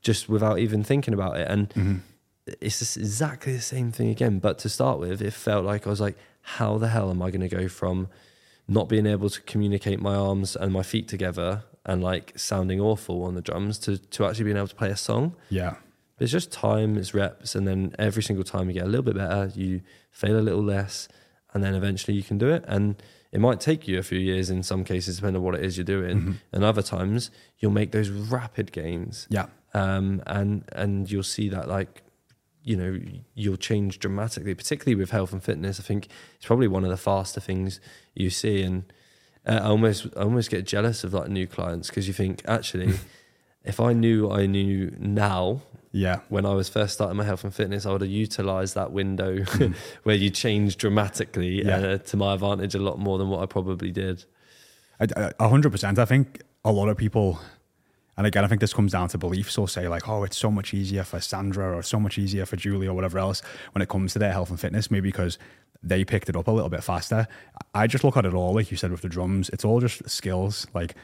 just without even thinking about it. And Mhm. it's just exactly the same thing again. But to start with, it felt like I was like, how the hell am I going to go from not being able to communicate my arms and my feet together and like sounding awful on the drums to, to actually being able to play a song? Yeah, But it's just time, it's reps. And then every single time you get a little bit better, you fail a little less, and then eventually you can do it. And it might take you a few years in some cases, depending on what it is you're doing. Mhm. And other times you'll make those rapid gains yeah, um, and and you'll see that like you know you'll change dramatically, particularly with health and fitness. I think it's probably one of the faster things you see, and uh, I almost I almost get jealous of like new clients because you think actually. If I knew what I knew now, yeah, when I was first starting my health and fitness, I would have utilized that window where you change dramatically Yeah. uh, to my advantage a lot more than what I probably did. A hundred percent. I think a lot of people, and again, I think this comes down to beliefs. Or say like, oh, it's so much easier for Sandra, or so much easier for Julie, or whatever else when it comes to their health and fitness. Maybe because they picked it up a little bit faster. I just look at it all, like you said with the drums. It's all just skills, like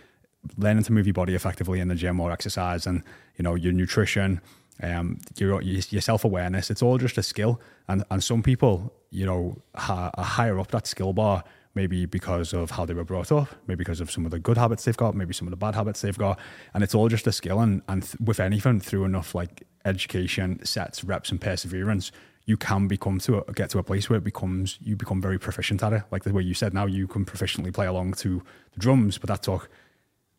learning to move your body effectively in the gym or exercise, and you know your nutrition, um, your your self awareness. It's all just a skill, and and some people, you know, are higher up that skill bar maybe because of how they were brought up, maybe because of some of the good habits they've got, maybe some of the bad habits they've got, and it's all just a skill. And and th- with anything, through enough like education, sets, reps, and perseverance, you can become to a, get to a place where it becomes you become very proficient at it. Like the way you said, now you can proficiently play along to the drums, but that took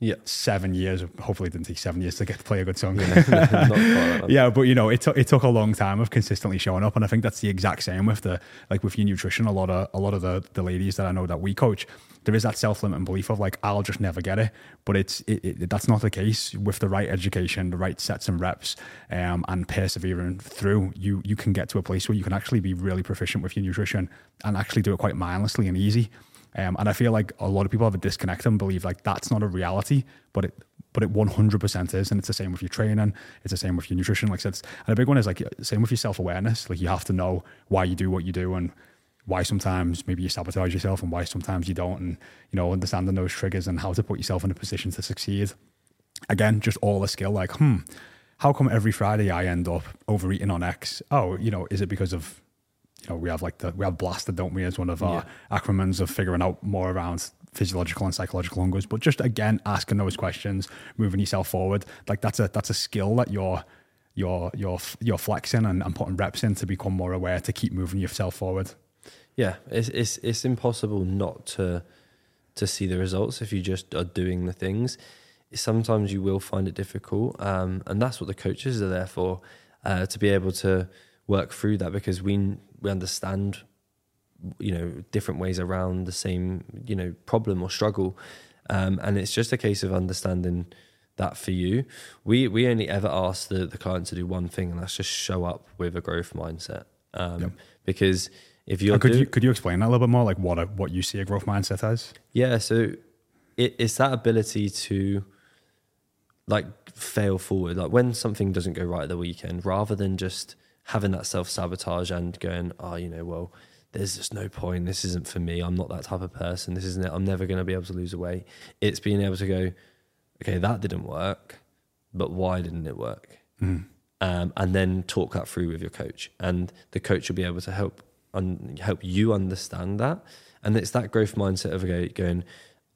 Yeah. seven years. Hopefully, it didn't take seven years to get to play a good song. Not quite like that. yeah, but you know, it took it took a long time of consistently showing up, and I think that's the exact same with the like with your nutrition. A lot of a lot of the the ladies that I know that we coach, there is that self limiting belief of like I'll just never get it, but it's it, it, that's not the case. With the right education, the right sets and reps, um, and persevering through, you you can get to a place where you can actually be really proficient with your nutrition and actually do it quite mindlessly and easy. Um, and I feel like a lot of people have a disconnect and believe like that's not a reality, but it but it 100% is. And it's the same with your training. It's the same with your nutrition. Like it's- and a big one is like same with your self awareness. Like you have to know why you do what you do and why sometimes maybe you sabotage yourself and why sometimes you don't. And, you know, understanding those triggers and how to put yourself in a position to succeed. Again, just all the skill like, hmm, how come every Friday I end up overeating on X? Oh, you know, is it because of you know, we have like the we have blasted, don't we, as one of our acronyms of figuring out more around physiological and psychological hungers. But just again, asking those questions, moving yourself forward, like that's a that's a skill that you're you're you're you're flexing and, and putting reps in to become more aware to keep moving yourself forward. Yeah, it's it's it's impossible not to to see the results if you just are doing the things. sometimes you will find it difficult, um, and that's what the coaches are there for uh, to be able to work through that because we we understand you know different ways around the same you know problem or struggle. Um, and it's just a case of understanding that for you. We we only ever ask the, the client to do one thing and that's just show up with a growth mindset. Um, yep. because if you're could do, you could you explain that a little bit more like what a, what you see a growth mindset as? Yeah so it, it's that ability to like fail forward. Like when something doesn't go right at the weekend rather than just having that self sabotage and going oh you know well there's just no point. This isn't for me. I'm not that type of person. This isn't it. I'm never going to be able to lose weight. It's being able to go, okay, that didn't work, but why didn't it work? Mm. Um, and then talk that through with your coach, and the coach will be able to help un- help you understand that. And it's that growth mindset of going,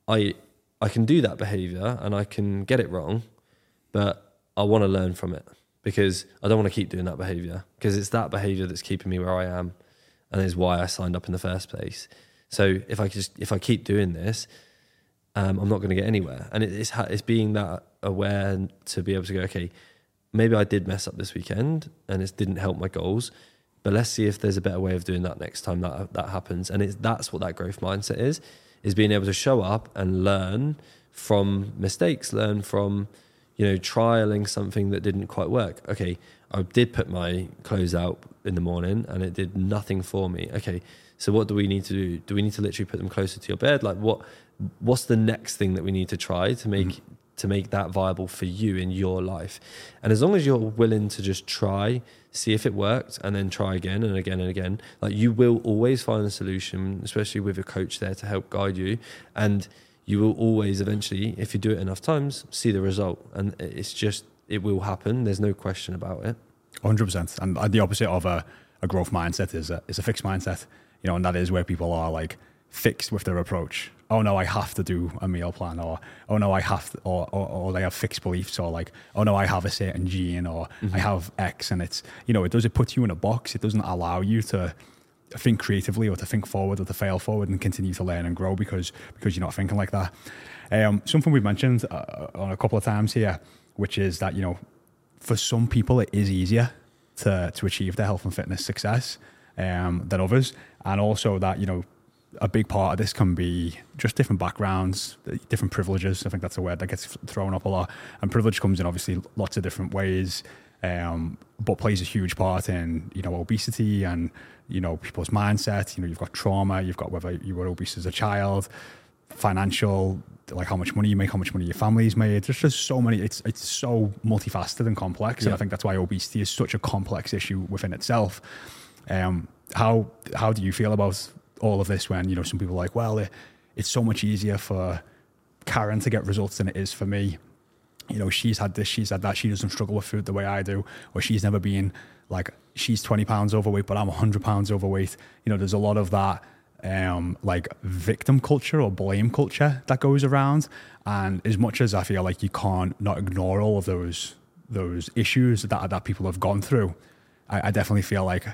I I can do that behavior and I can get it wrong, but I want to learn from it because I don't want to keep doing that behavior because it's that behavior that's keeping me where I am and is why I signed up in the first place. So if I just if I keep doing this, um, I'm not going to get anywhere. And it's it's being that aware to be able to go, okay, maybe I did mess up this weekend and it didn't help my goals, but let's see if there's a better way of doing that next time that that happens. And it's that's what that growth mindset is: is being able to show up and learn from mistakes, learn from you know trialing something that didn't quite work. Okay, I did put my clothes out in the morning and it did nothing for me. Okay, so what do we need to do? Do we need to literally put them closer to your bed? Like what what's the next thing that we need to try to make mm-hmm. to make that viable for you in your life? And as long as you're willing to just try, see if it worked and then try again and again and again, like you will always find a solution, especially with a coach there to help guide you and you will always eventually if you do it enough times see the result and it's just it will happen. There's no question about it. 100%. And the opposite of a, a growth mindset is a, is a fixed mindset, you know, and that is where people are like fixed with their approach. Oh no, I have to do a meal plan, or oh no, I have to, or, or, or they have fixed beliefs, or like oh no, I have a certain gene, or mm-hmm. I have X, and it's you know it does it put you in a box. It doesn't allow you to think creatively or to think forward or to fail forward and continue to learn and grow because because you're not thinking like that. Um, something we've mentioned uh, on a couple of times here which is that, you know, for some people it is easier to, to achieve their health and fitness success um, than others. And also that, you know, a big part of this can be just different backgrounds, different privileges. I think that's a word that gets thrown up a lot. And privilege comes in obviously lots of different ways, um, but plays a huge part in you know obesity and you know people's mindset. You know you've got trauma, you've got whether you were obese as a child, financial like how much money you make, how much money your family's made. There's just so many. It's it's so multifaceted and complex, yeah. and I think that's why obesity is such a complex issue within itself. Um, how how do you feel about all of this when you know some people are like, well, it, it's so much easier for Karen to get results than it is for me. You know, she's had this, she's had that. She doesn't struggle with food the way I do, or she's never been like she's 20 pounds overweight, but I'm 100 pounds overweight. You know, there's a lot of that um, like victim culture or blame culture that goes around. And as much as I feel like you can't not ignore all of those those issues that that people have gone through, I, I definitely feel like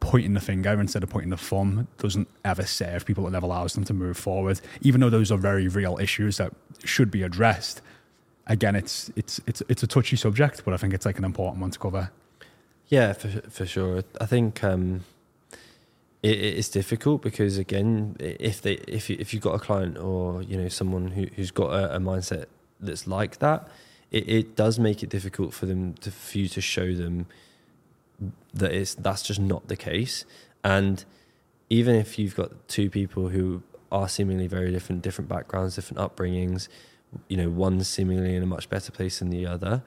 pointing the finger instead of pointing the thumb doesn't ever serve people. It never allows them to move forward, even though those are very real issues that should be addressed. Again, it's it's it's it's a touchy subject, but I think it's like an important one to cover. Yeah, for for sure. I think um, it, it's difficult because again, if they if you, if you've got a client or you know someone who, who's got a, a mindset that's like that, it, it, does make it difficult for them to for you to show them that it's that's just not the case. And even if you've got two people who are seemingly very different, different backgrounds, different upbringings, you know, one seemingly in a much better place than the other.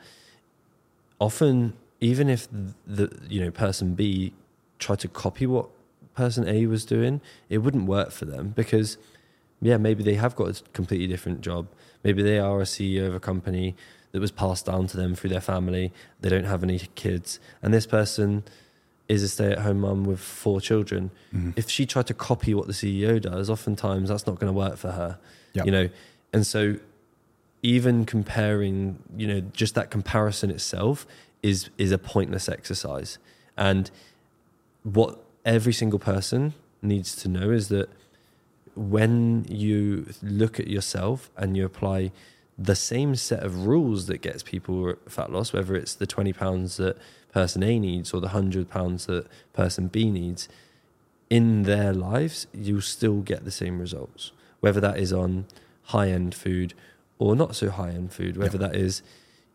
Often, even if the you know person B tried to copy what person A was doing, it wouldn't work for them because, yeah, maybe they have got a completely different job. Maybe they are a CEO of a company that was passed down to them through their family. They don't have any kids. And this person is a stay at home mum with four children. Mm-hmm. If she tried to copy what the CEO does, oftentimes that's not going to work for her. Yep. You know, and so even comparing, you know, just that comparison itself is is a pointless exercise. And what every single person needs to know is that when you look at yourself and you apply the same set of rules that gets people fat loss, whether it's the 20 pounds that person A needs or the 100 pounds that person B needs, in their lives, you'll still get the same results. Whether that is on high end food or not so high end food, whether yeah. that is,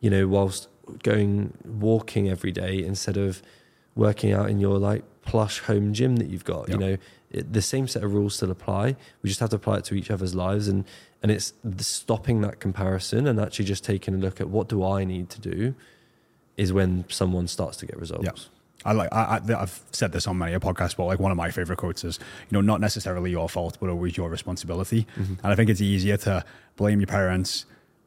you know, whilst going walking every day instead of working out in your like plush home gym that you've got. Yep. You know, it, the same set of rules still apply. We just have to apply it to each other's lives, and and it's stopping that comparison and actually just taking a look at what do I need to do, is when someone starts to get results. Yep. I like I, have said this on many a podcast, but like one of my favorite quotes is, you know, not necessarily your fault, but always your responsibility. Mm-hmm. And I think it's easier to blame your parents,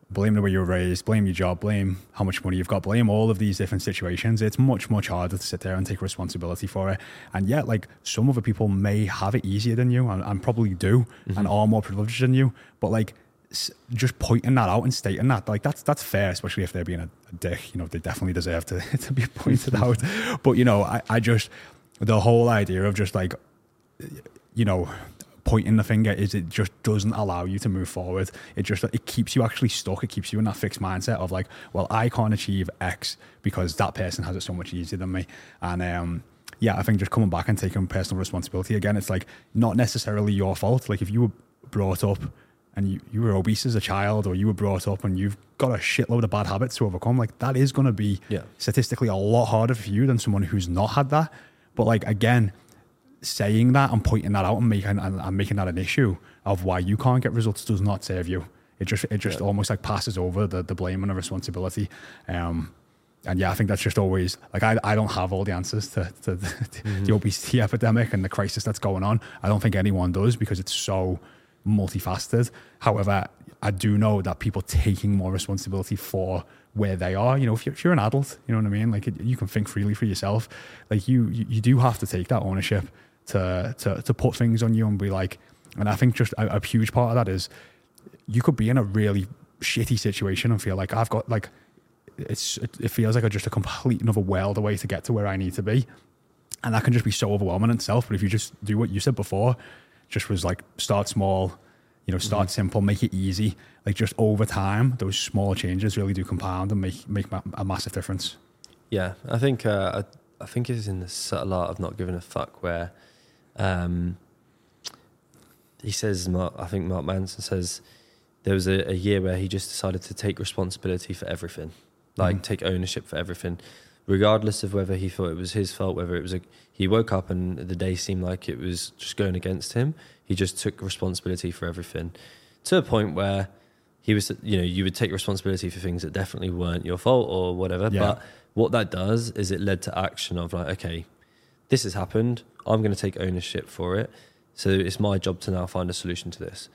blame the way you were raised, blame your job, blame how much money you've got, blame all of these different situations. It's much, much harder to sit there and take responsibility for it. And yet, like some other people may have it easier than you and, and probably do mm-hmm. and are more privileged than you. But like just pointing that out and stating that, like that's that's fair, especially if they're being a, a dick. You know, they definitely deserve to, to be pointed out. But you know, I, I just the whole idea of just like you know pointing the finger is it just doesn't allow you to move forward. It just it keeps you actually stuck. It keeps you in that fixed mindset of like, well, I can't achieve X because that person has it so much easier than me. And um, yeah, I think just coming back and taking personal responsibility again, it's like not necessarily your fault. Like if you were brought up and you, you were obese as a child or you were brought up and you've got a shitload of bad habits to overcome, like that is going to be yeah. statistically a lot harder for you than someone who's not had that. But like again, saying that and pointing that out and making and, and, making that an issue of why you can't get results does not serve you. It just it just yeah. almost like passes over the, the blame and the responsibility. Um, and yeah, I think that's just always like I, I don't have all the answers to, to the, mm-hmm. the obesity epidemic and the crisis that's going on. I don't think anyone does because it's so multifaceted. However, I do know that people taking more responsibility for where they are. You know, if you're, if you're an adult, you know what I mean. Like you can think freely for yourself. Like you, you, you do have to take that ownership to to to put things on you and be like. And I think just a, a huge part of that is you could be in a really shitty situation and feel like I've got like it's it, feels like a, just a complete another world away to get to where I need to be, and that can just be so overwhelming in itself. But if you just do what you said before, just was like start small, you know, start mm-hmm. simple, make it easy. Like just over time, those small changes really do compound and make make a massive difference. Yeah, I think uh, I, I think it's in the subtle art of not giving a fuck where um, he says, Mark, I think Mark Manson says there was a, a, year where he just decided to take responsibility for everything, like mm. take ownership for everything, regardless of whether he thought it was his fault, whether it was a. He woke up and the day seemed like it was just going against him. He just took responsibility for everything to a point where he was, you know, you would take responsibility for things that definitely weren't your fault or whatever. Yeah. But what that does is it led to action of like, okay, this has happened. I'm going to take ownership for it. So it's my job to now find a solution to this.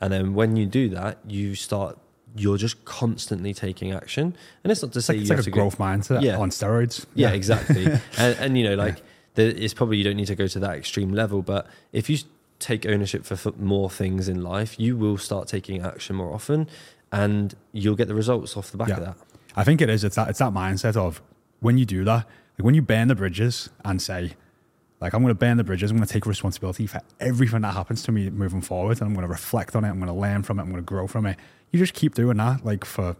And then when you do that, you start. You're just constantly taking action, and it's not to it's say like, you it's have like a growth go, mindset yeah. on steroids. Yeah, yeah. exactly. and, and, you know, like it's probably you don't need to go to that extreme level, but if you take ownership for, for more things in life, you will start taking action more often, and you'll get the results off the back yeah. of that. I think it is. It's that. It's that mindset of when you do that, like when you burn the bridges and say, like, I'm going to burn the bridges. I'm going to take responsibility for everything that happens to me moving forward. And I'm going to reflect on it. I'm going to learn from it. I'm going to grow from it. You just keep doing that, like, for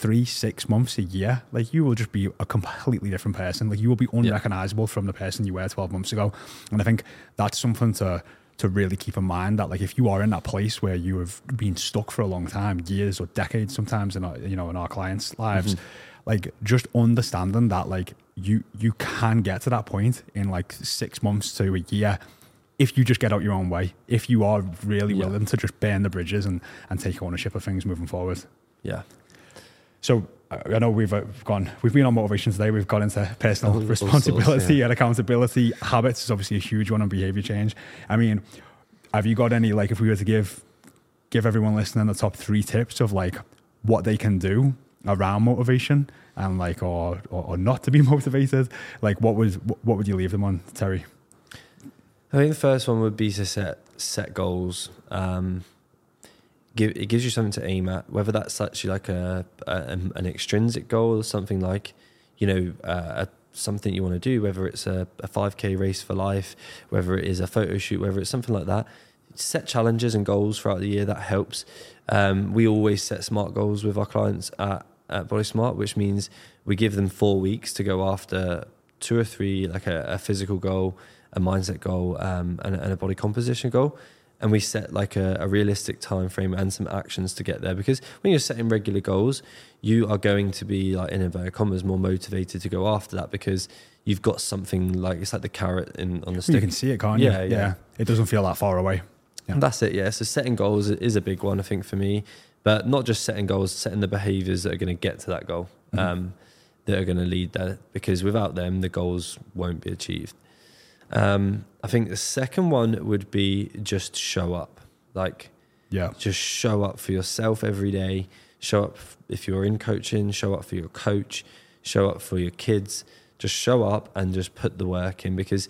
three, six months, a year. Like, you will just be a completely different person. Like, you will be unrecognizable yeah. from the person you were 12 months ago. And I think that's something to to really keep in mind that like if you are in that place where you have been stuck for a long time years or decades sometimes in our, you know in our clients lives mm-hmm. like just understanding that like you you can get to that point in like six months to a year if you just get out your own way, if you are really yeah. willing to just burn the bridges and, and take ownership of things moving forward. Yeah. So I know we've uh, gone, we've been on motivation today. We've got into personal all, responsibility sorts, yeah. and accountability. Habits is obviously a huge one on behavior change. I mean, have you got any like if we were to give give everyone listening the top three tips of like what they can do around motivation and like or, or, or not to be motivated like what was what would you leave them on terry i think the first one would be to set set goals um give it gives you something to aim at whether that's actually like a, a an extrinsic goal or something like you know uh, a, something you want to do whether it's a, a 5k race for life whether it is a photo shoot whether it's something like that set challenges and goals throughout the year. That helps. Um, we always set smart goals with our clients at, at Body Smart, which means we give them four weeks to go after two or three, like a, a physical goal, a mindset goal, um, and, and, a body composition goal. And we set like a, a, realistic time frame and some actions to get there. Because when you're setting regular goals, you are going to be like in inverted commas more motivated to go after that because you've got something like it's like the carrot in on the stick. You can see it, can't you? Yeah, yeah. yeah. It doesn't feel that far away. Yeah. And that's it. Yeah. So setting goals is a big one, I think, for me. But not just setting goals, setting the behaviors that are going to get to that goal. Mm-hmm. Um, that are going to lead there because without them, the goals won't be achieved. Um, I think the second one would be just show up. Like, yeah, just show up for yourself every day. Show up if you're in coaching, show up for your coach, show up for your kids. Just show up and just put the work in because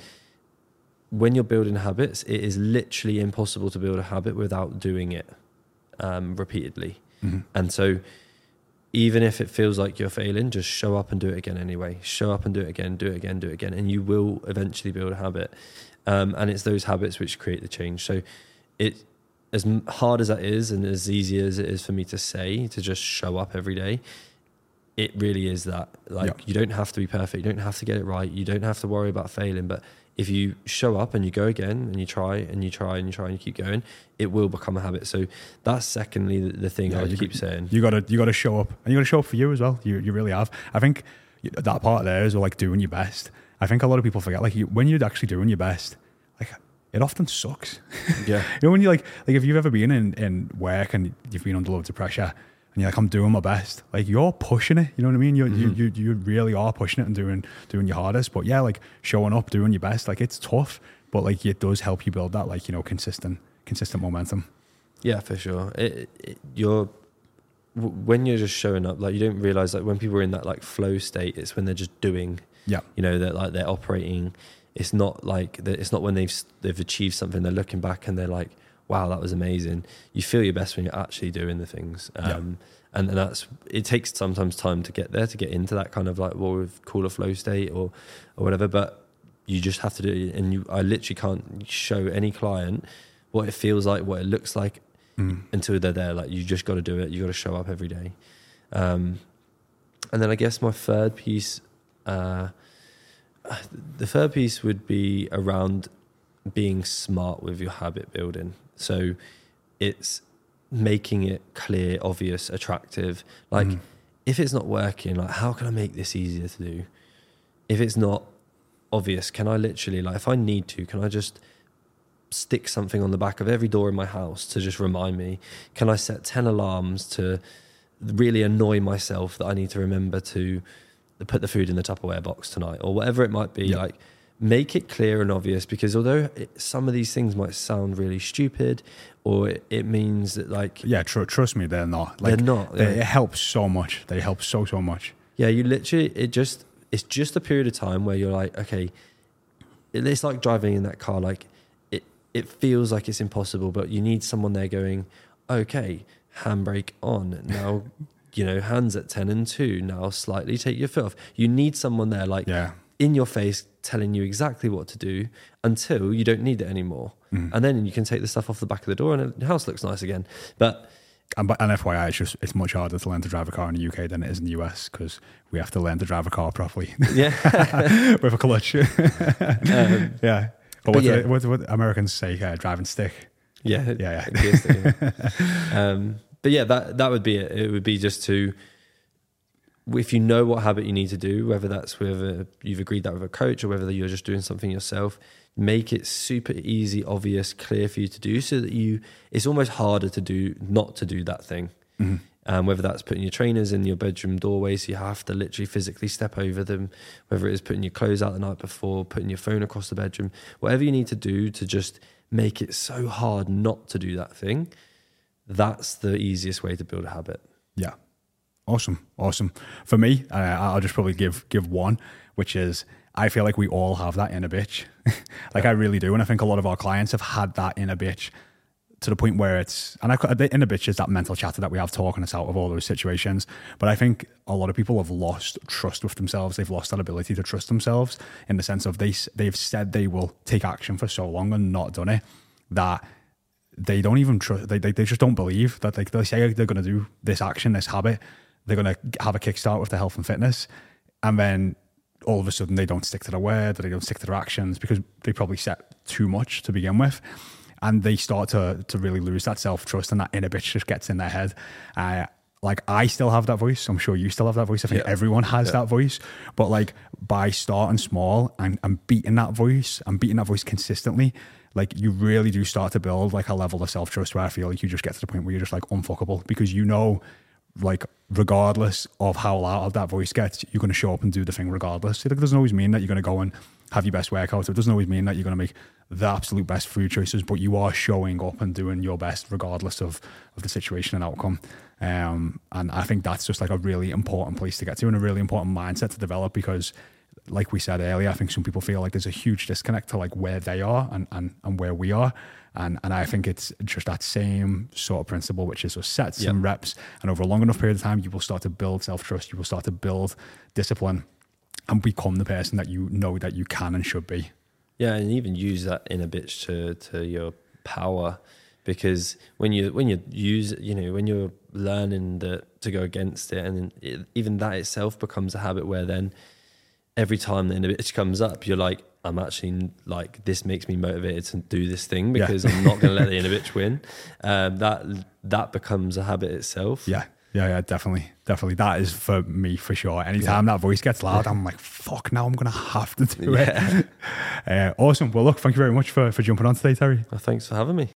when you're building habits, it is literally impossible to build a habit without doing it um, repeatedly. Mm-hmm. And so, even if it feels like you're failing, just show up and do it again anyway. Show up and do it again, do it again, do it again, and you will eventually build a habit. Um, and it's those habits which create the change. So it, as hard as that is, and as easy as it is for me to say, to just show up every day, it really is that. Like yeah. you don't have to be perfect, you don't have to get it right, you don't have to worry about failing, but if you show up and you go again and you try and you try and you try and you keep going, it will become a habit. So that's secondly the, the thing yeah, I would keep saying. You gotta you gotta show up and you gotta show up for you as well. You you really have. I think that part there is like doing your best. I think a lot of people forget like you, when you're actually doing your best, like it often sucks. Yeah. you know when you like like if you've ever been in in work and you've been under loads of pressure and you're like, I'm doing my best. Like you're pushing it. You know what I mean? You mm-hmm. you you really are pushing it and doing doing your hardest. But yeah, like showing up, doing your best. Like it's tough, but like it does help you build that like you know consistent consistent momentum. Yeah, for sure. It, it, you're when you're just showing up, like you don't realize like when people are in that like flow state, it's when they're just doing. Yeah. You know that like they're operating. It's not like that. It's not when they've they've achieved something. They're looking back and they're like wow, that was amazing. You feel your best when you're actually doing the things. Um, yeah. and, that's it takes sometimes time to get there to get into that kind of like what we call a flow state or or whatever. But you just have to do it. And you, I literally can't show any client what it feels like, what it looks like mm. until they're there. Like you just got to do it. You got to show up every day. Um, and then I guess my third piece, uh, the third piece would be around being smart with your habit building. So it's making it clear, obvious, attractive. Like mm. if it's not working, like how can I make this easier to do? If it's not obvious, can I literally like if I need to, can I just stick something on the back of every door in my house to just remind me? Can I set 10 alarms to really annoy myself that I need to remember to put the food in the Tupperware box tonight or whatever it might be? Like make it clear and obvious because although it, some of these things might sound really stupid or it, it means that like yeah tr- trust me they're not. Like, they're not they, it helps so much. They help so so much. Yeah you literally it just it's just a period of time where you're like okay it's like driving in that car like it it feels like it's impossible but you need someone there going okay handbrake on now you know hands at 10 and 2 now slightly take your foot off. You need someone there like yeah in your face telling you exactly what to do until you don't need it anymore. Mm. And then you can take the stuff off the back of the door and the house looks nice again. But and, and FYI, it's just it's much harder to learn to drive a car in the UK than it is in the US because we have to learn to drive a car properly. Yeah, with a clutch. um, yeah, but, what, yeah. what, what Americans say, uh, driving stick. Yeah, yeah, yeah. um, but yeah, that that would be it. It would be just to if you know what habit you need to do, whether that's whether you've agreed that with a coach or whether you're just doing something yourself, make it super easy, obvious, clear for you to do so that you it's almost harder to do not to do that thing. Mm-hmm. Um, whether that's putting your trainers in your bedroom doorway, so you have to literally physically step over them, whether it is putting your clothes out the night before, putting your phone across the bedroom, whatever you need to do to just make it so hard not to do that thing, that's the easiest way to build a habit. Yeah. Awesome, awesome. For me, uh, I'll just probably give give one, which is I feel like we all have that inner bitch. like I really do, and I think a lot of our clients have had that inner bitch to the point where it's and I the inner bitch is that mental chatter that we have talking us out of all those situations. But I think a lot of people have lost trust with themselves. They've lost that ability to trust themselves in the sense of they they've said they will take action for so long and not done it that they don't even trust. They, they they just don't believe that like they say they're going to do this action, this habit. They're going to have a kickstart with their health and fitness, and then all of a sudden they don't stick to their word, they don't stick to their actions because they probably set too much to begin with. And they start to to really lose that self trust, and that inner bitch just gets in their head. Uh, like I still have that voice. I'm sure you still have that voice. I think Yeah. everyone has Yeah. that voice. But like by starting small and, and beating that voice and beating that voice consistently, like you really do start to build like a level of self trust where I feel like you just get to the point where you're just like unfuckable because you know, like regardless of how loud that voice gets, you're going to show up and do the thing regardless. It doesn't always mean that you're going to go and have your best workout. It doesn't always mean that you're going to make the absolute best food choices, but you are showing up and doing your best regardless of, of the situation and outcome. Um, and I think that's just like a really important place to get to and a really important mindset to develop because like we said earlier, I think some people feel like there's a huge disconnect to like where they are and, and, and where we are. And and I think it's just that same sort of principle, which is just sets Yeah. and reps. And over a long enough period of time, you will start to build self trust, you will start to build discipline and become the person that you know that you can and should be. Yeah, and even use that inner bitch to to your power, because when you when you use you know when you're learning that to go against it, and it, even that itself becomes a habit where then every time the inner bitch comes up, you're like, I'm actually like this makes me motivated to do this thing Yeah. because I'm not going to let the inner bitch win. Um, that that becomes a habit itself. Yeah. Yeah, yeah, definitely. Definitely. That is for me for sure. Anytime that voice gets loud, I'm like, fuck, now I'm going to have to do Yeah. it. Uh, awesome. Well, look, thank you very much for, for jumping on today, Terry. Well, thanks for having me.